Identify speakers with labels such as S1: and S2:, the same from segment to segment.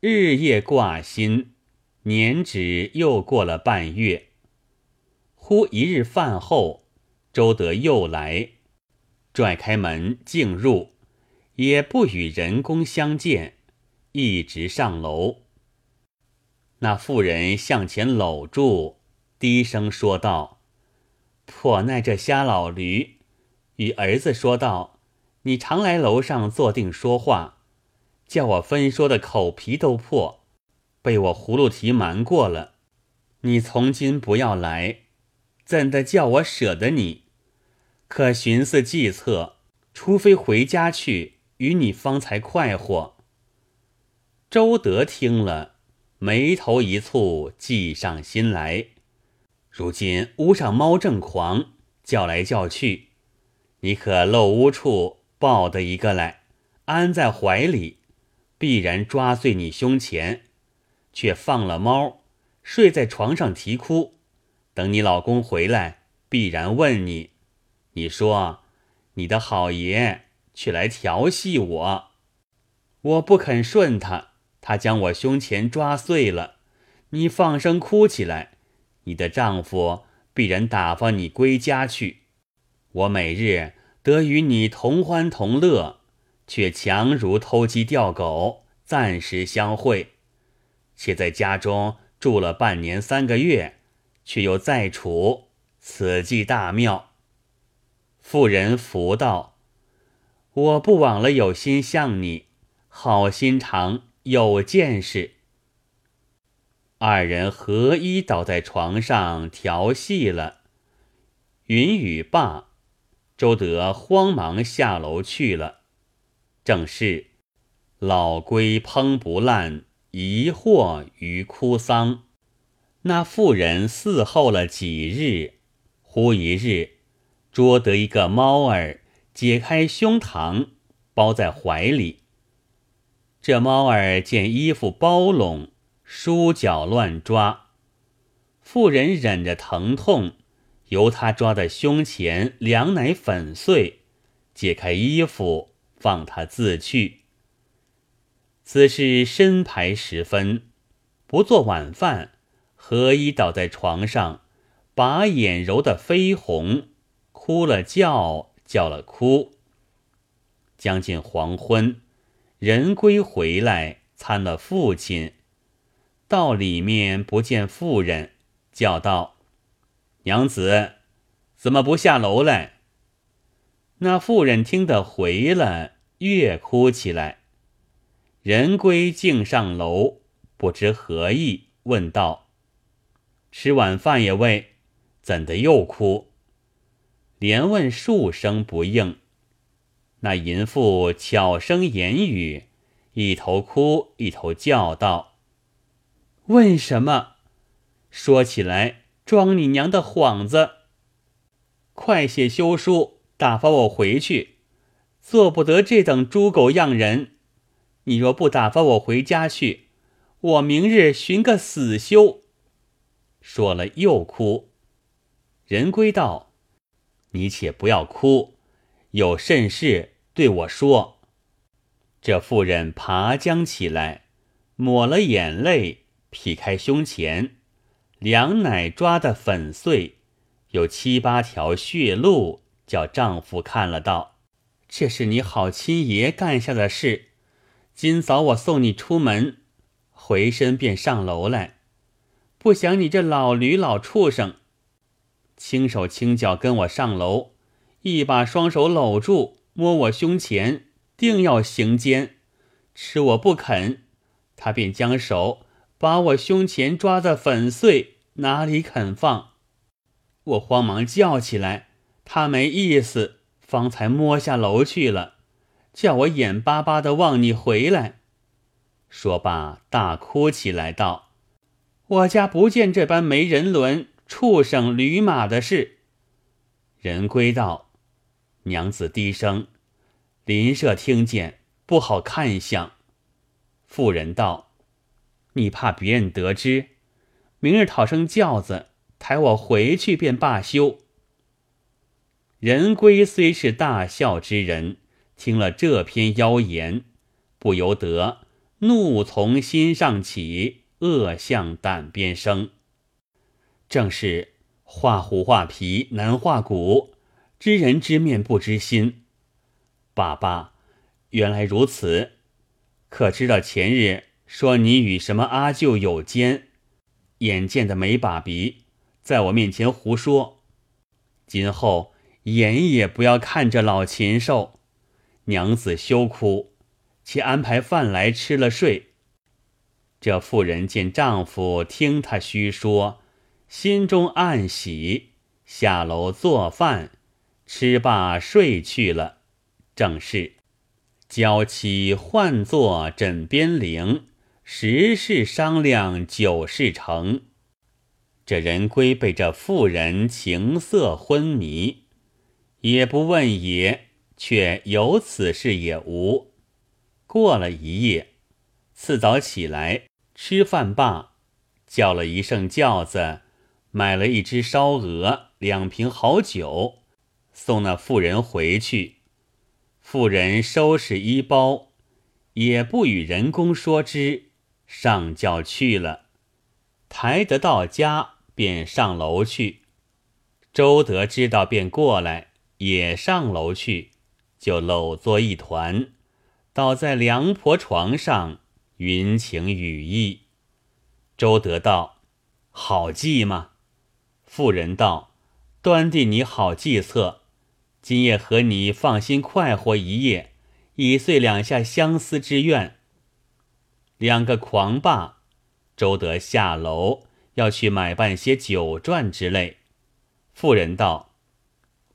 S1: 日夜挂心，年止又过了半月。忽一日饭后，周德又来，拽开门进入，也不与人工相见，一直上楼。那妇人向前搂住，低声说道：“破耐这瞎老驴。”与儿子说道：“你常来楼上坐定说话。”叫我分说的口皮都破，被我葫芦提瞒过了。你从今不要来，怎的叫我舍得你？可寻思计策，除非回家去，与你方才快活。周德听了，眉头一蹙，计上心来。如今屋上猫正狂，叫来叫去，你可漏屋处抱得一个来，安在怀里。必然抓碎你胸前，却放了猫，睡在床上啼哭。等你老公回来，必然问你。你说你的好爷却来调戏我，我不肯顺他，他将我胸前抓碎了。你放声哭起来，你的丈夫必然打发你归家去。我每日得与你同欢同乐。却强如偷鸡钓狗，暂时相会，且在家中住了半年三个月，却又再处，此计大妙。妇人福道：“我不枉了有心向你，好心肠，有见识。”二人合一倒在床上调戏了。云雨罢，周德慌忙下楼去了。正是老龟烹不烂，疑惑于哭丧。那妇人伺候了几日，忽一日捉得一个猫儿，解开胸膛，包在怀里。这猫儿见衣服包拢，梳脚乱抓。妇人忍着疼痛，由他抓的胸前，两奶粉碎，解开衣服。放他自去。此事深牌时分，不做晚饭，何一倒在床上，把眼揉得绯红，哭了叫，叫了哭。将近黄昏，人归回来，参了父亲，到里面不见妇人，叫道：“娘子，怎么不下楼来？”那妇人听得回了，越哭起来。人归竟上楼，不知何意，问道：“吃晚饭也未，怎的又哭？”连问数声不应。那淫妇悄声言语，一头哭一头叫道：“问什么？说起来装你娘的幌子！快写休书！”打发我回去，做不得这等猪狗样人。你若不打发我回家去，我明日寻个死休。说了又哭。人归道：“你且不要哭，有甚事对我说。”这妇人爬将起来，抹了眼泪，劈开胸前，两奶抓得粉碎，有七八条血路。叫丈夫看了道：“这是你好亲爷干下的事。今早我送你出门，回身便上楼来，不想你这老驴老畜生，轻手轻脚跟我上楼，一把双手搂住，摸我胸前，定要行奸，吃我不肯，他便将手把我胸前抓得粉碎，哪里肯放？我慌忙叫起来。”他没意思，方才摸下楼去了，叫我眼巴巴的望你回来。说罢，大哭起来，道：“我家不见这般没人伦、畜生、驴马的事。”人归道：“娘子低声，邻舍听见不好看相。”妇人道：“你怕别人得知，明日讨声轿子抬我回去便罢休。”人归虽是大孝之人，听了这篇妖言，不由得怒从心上起，恶向胆边生。正是画虎画皮难画骨，知人知面不知心。爸爸，原来如此，可知道前日说你与什么阿舅有奸，眼见的没把鼻，在我面前胡说。今后眼也不要看着老禽兽，娘子休哭，且安排饭来吃了睡。这妇人见丈夫听她虚说。心中暗喜，下楼做饭，吃罢睡去了。正是娇妻唤作枕边铃，十事商量九事成。这人归被这妇人情色昏迷，也不问也，却有此事也无。过了一夜，次早起来吃饭罢，叫了一声轿子。买了一只烧鹅，两瓶好酒，送那妇人回去。妇人收拾衣包，也不与人工说之，上轿去了。抬得到家，便上楼去。周德知道，便过来，也上楼去，就搂作一团，倒在梁婆床上，云情雨意。周德道：“好计吗？”妇人道：“端地你好计策，今夜和你放心快活一夜，以遂两下相思之愿。”两个狂霸，周德下楼要去买办些酒馔之类。妇人道：“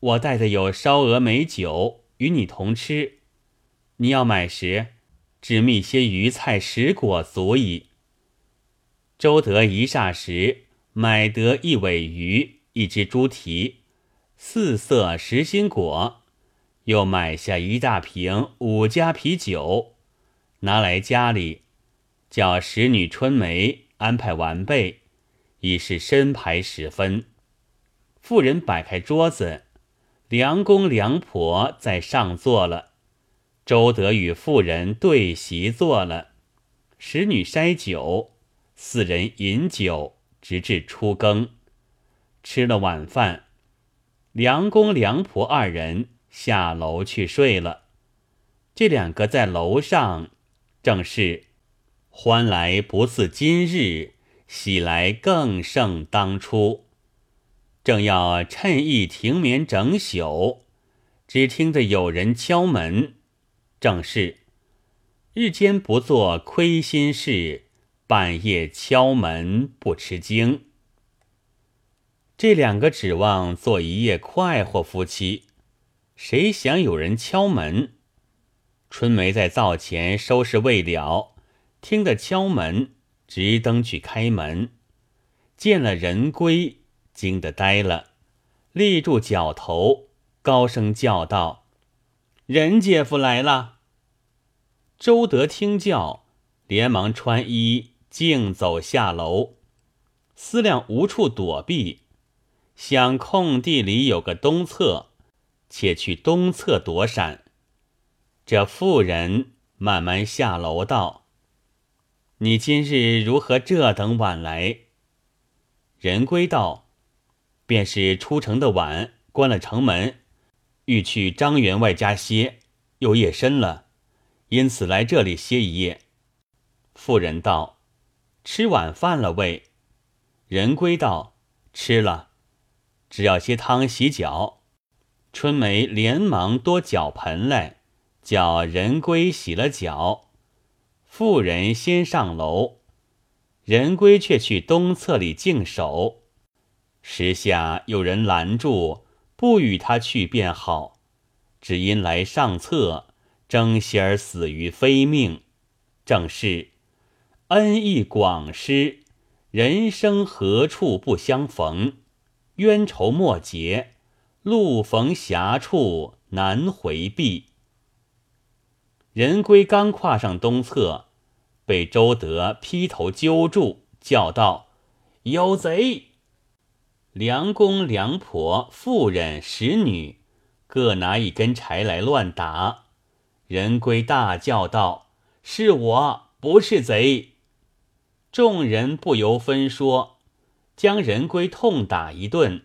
S1: 我带的有烧鹅美酒，与你同吃。你要买时，只觅些鱼菜食果足矣。”周德一霎时。买得一尾鱼，一只猪蹄，四色实心果，又买下一大瓶五家啤酒，拿来家里，叫使女春梅安排完备，已是申牌时分。妇人摆开桌子，梁公梁婆在上坐了，周德与妇人对席坐了，使女筛酒，四人饮酒。直至初更，吃了晚饭，梁公梁婆二人下楼去睡了。这两个在楼上，正是欢来不似今日，喜来更胜当初。正要趁意停眠整宿，只听得有人敲门，正是日间不做亏心事。半夜敲门不吃惊，这两个指望做一夜快活夫妻，谁想有人敲门？春梅在灶前收拾未了，听得敲门，直登去开门，见了人归，惊得呆了，立住脚头，高声叫道：“任姐夫来了。”周德听叫，连忙穿衣。径走下楼，思量无处躲避，想空地里有个东侧，且去东侧躲闪。这妇人慢慢下楼道：“你今日如何这等晚来？”人归道：“便是出城的晚，关了城门，欲去张员外家歇，又夜深了，因此来这里歇一夜。”妇人道。吃晚饭了未？人归道：“吃了，只要些汤洗脚。”春梅连忙多脚盆来，叫人归洗了脚。妇人先上楼，人归却去东侧里静守。时下有人拦住，不与他去便好，只因来上策，争先儿死于非命，正是。恩义广施，人生何处不相逢？冤仇莫结，路逢狭处难回避。人归刚跨上东侧，被周德劈头揪住，叫道：“有贼！”梁公、梁婆、妇人、使女各拿一根柴来乱打。人归大叫道：“是我！”不是贼。众人不由分说，将人归痛打一顿。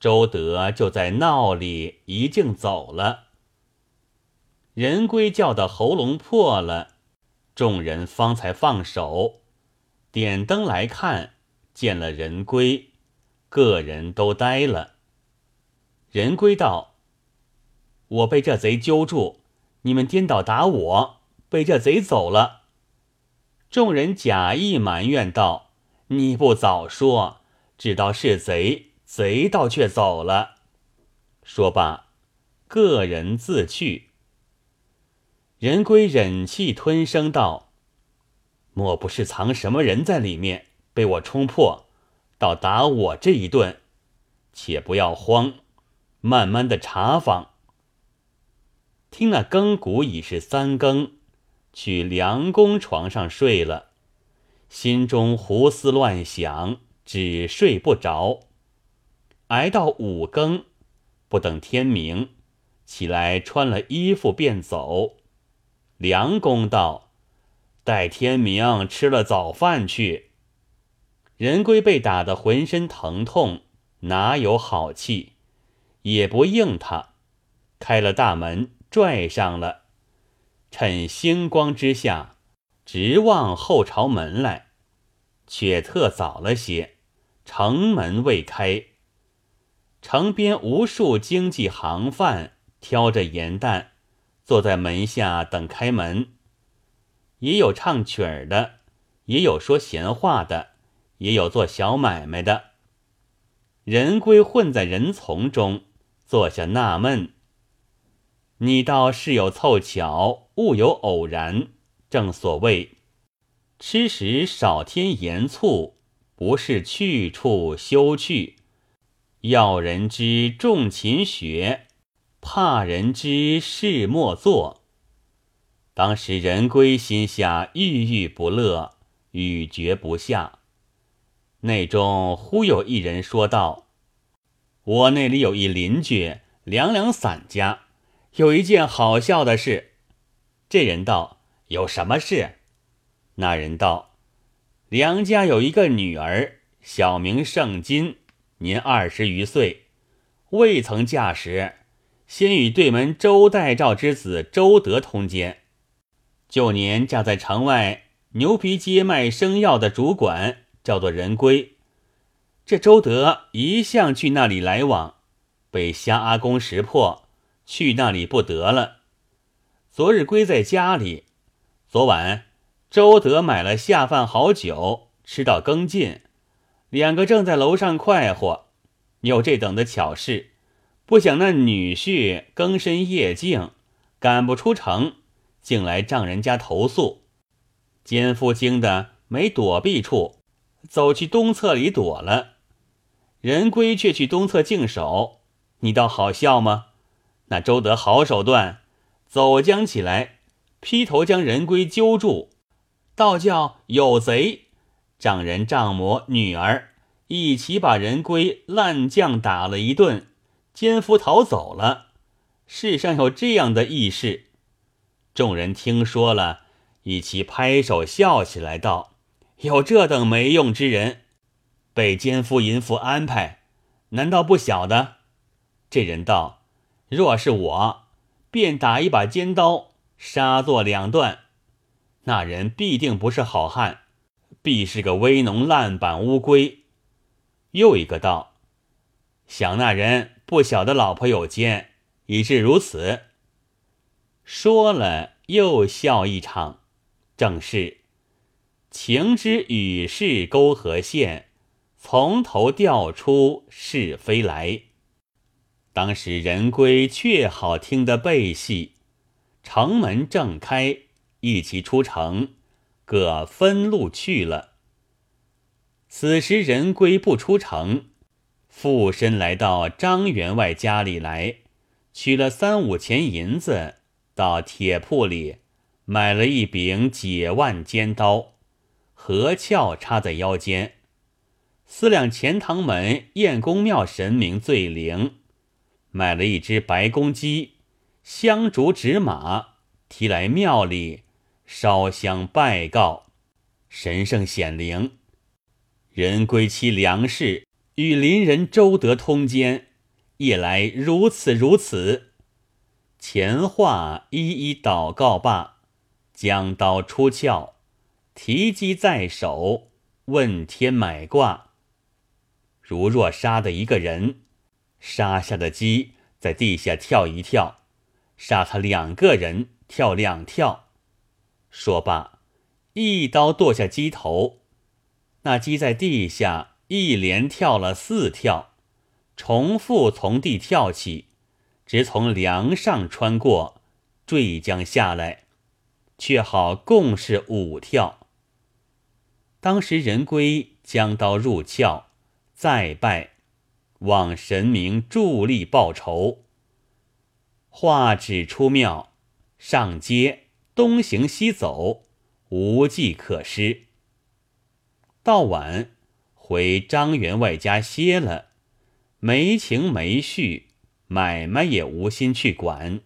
S1: 周德就在闹里一径走了。人归叫的喉咙破了，众人方才放手，点灯来看，见了人归，个人都呆了。人龟道：“我被这贼揪住，你们颠倒打我，被这贼走了。”众人假意埋怨道：“你不早说，知道是贼，贼倒却走了。”说罢，个人自去。人龟忍气吞声道：“莫不是藏什么人在里面，被我冲破，倒打我这一顿？且不要慌。”慢慢的查访，听那更鼓已是三更，去梁公床上睡了，心中胡思乱想，只睡不着。挨到五更，不等天明，起来穿了衣服便走。梁公道：“待天明吃了早饭去。”人龟被打得浑身疼痛，哪有好气？也不应他，开了大门，拽上了。趁星光之下，直望后朝门来，却特早了些，城门未开。城边无数经济行贩挑着盐担，坐在门下等开门。也有唱曲儿的，也有说闲话的，也有做小买卖的。人归混在人丛中。坐下纳闷，你倒事有凑巧，物有偶然。正所谓，吃食少添盐醋，不是去处休去。要人知重勤学，怕人知事莫做。当时人归心下郁郁不乐，语绝不下。内中忽有一人说道。我那里有一邻居，两两散家，有一件好笑的事。这人道：“有什么事？”那人道：“梁家有一个女儿，小名圣金，年二十余岁，未曾嫁时，先与对门周代赵之子周德通奸。旧年嫁在城外牛皮街卖生药的主管，叫做人归。”这周德一向去那里来往，被瞎阿公识破，去那里不得了。昨日归在家里，昨晚周德买了下饭好酒，吃到更尽，两个正在楼上快活，有这等的巧事，不想那女婿更深夜静，赶不出城，竟来丈人家投诉，奸夫惊得没躲避处，走去东侧里躲了。人归却去东侧静守，你倒好笑吗？那周德好手段，走将起来，劈头将人归揪住，道叫有贼，丈人丈母女儿一起把人归烂将打了一顿，奸夫逃走了。世上有这样的义事，众人听说了，一起拍手笑起来，道：有这等没用之人。被奸夫淫妇安排，难道不晓得？这人道：“若是我，便打一把尖刀，杀作两段。那人必定不是好汉，必是个威农烂板乌龟。”又一个道：“想那人不晓得老婆有奸，以致如此。”说了又笑一场，正是情之与世沟合线。从头调出是非来。当时人归却好听的背戏，城门正开，一齐出城，各分路去了。此时人归不出城，附身来到张员外家里来，取了三五钱银子，到铁铺里买了一柄解腕尖刀，合鞘插在腰间。思量钱塘门燕公庙神明最灵，买了一只白公鸡，香烛纸马，提来庙里，烧香拜告，神圣显灵。人归期梁氏与邻人周德通奸，夜来如此如此。前话一一祷告罢，将刀出鞘，提鸡在手，问天买卦。如若杀的一个人，杀下的鸡在地下跳一跳；杀他两个人，跳两跳。说罢，一刀剁下鸡头，那鸡在地下一连跳了四跳，重复从地跳起，直从梁上穿过，坠将下来，却好共是五跳。当时人归将刀入鞘。再拜，望神明助力报仇。画纸出庙，上街东行西走，无计可施。到晚回张员外家歇了，没情没绪，买卖也无心去管。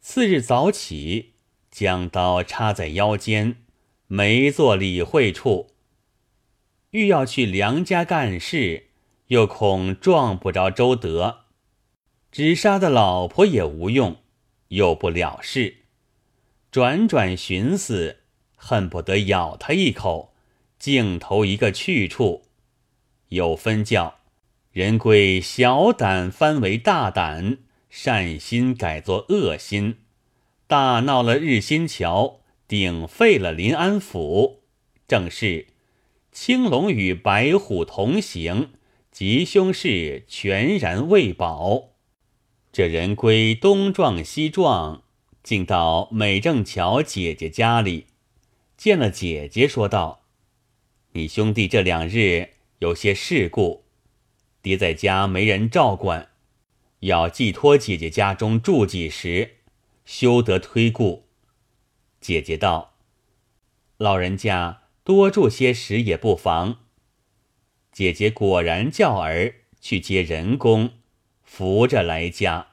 S1: 次日早起，将刀插在腰间，没做理会处。欲要去梁家干事，又恐撞不着周德，只杀的老婆也无用，又不了事。转转寻思，恨不得咬他一口，镜头一个去处。有分教，人归小胆翻为大胆，善心改作恶心，大闹了日新桥，顶废了临安府，正是。青龙与白虎同行，吉凶事全然未保。这人归东撞西撞，竟到美正桥姐姐家里，见了姐姐，说道：“你兄弟这两日有些事故，爹在家没人照管，要寄托姐姐家中住几时，休得推故。”姐姐道：“老人家。”多住些时也不妨。姐姐果然叫儿去接人工，扶着来家。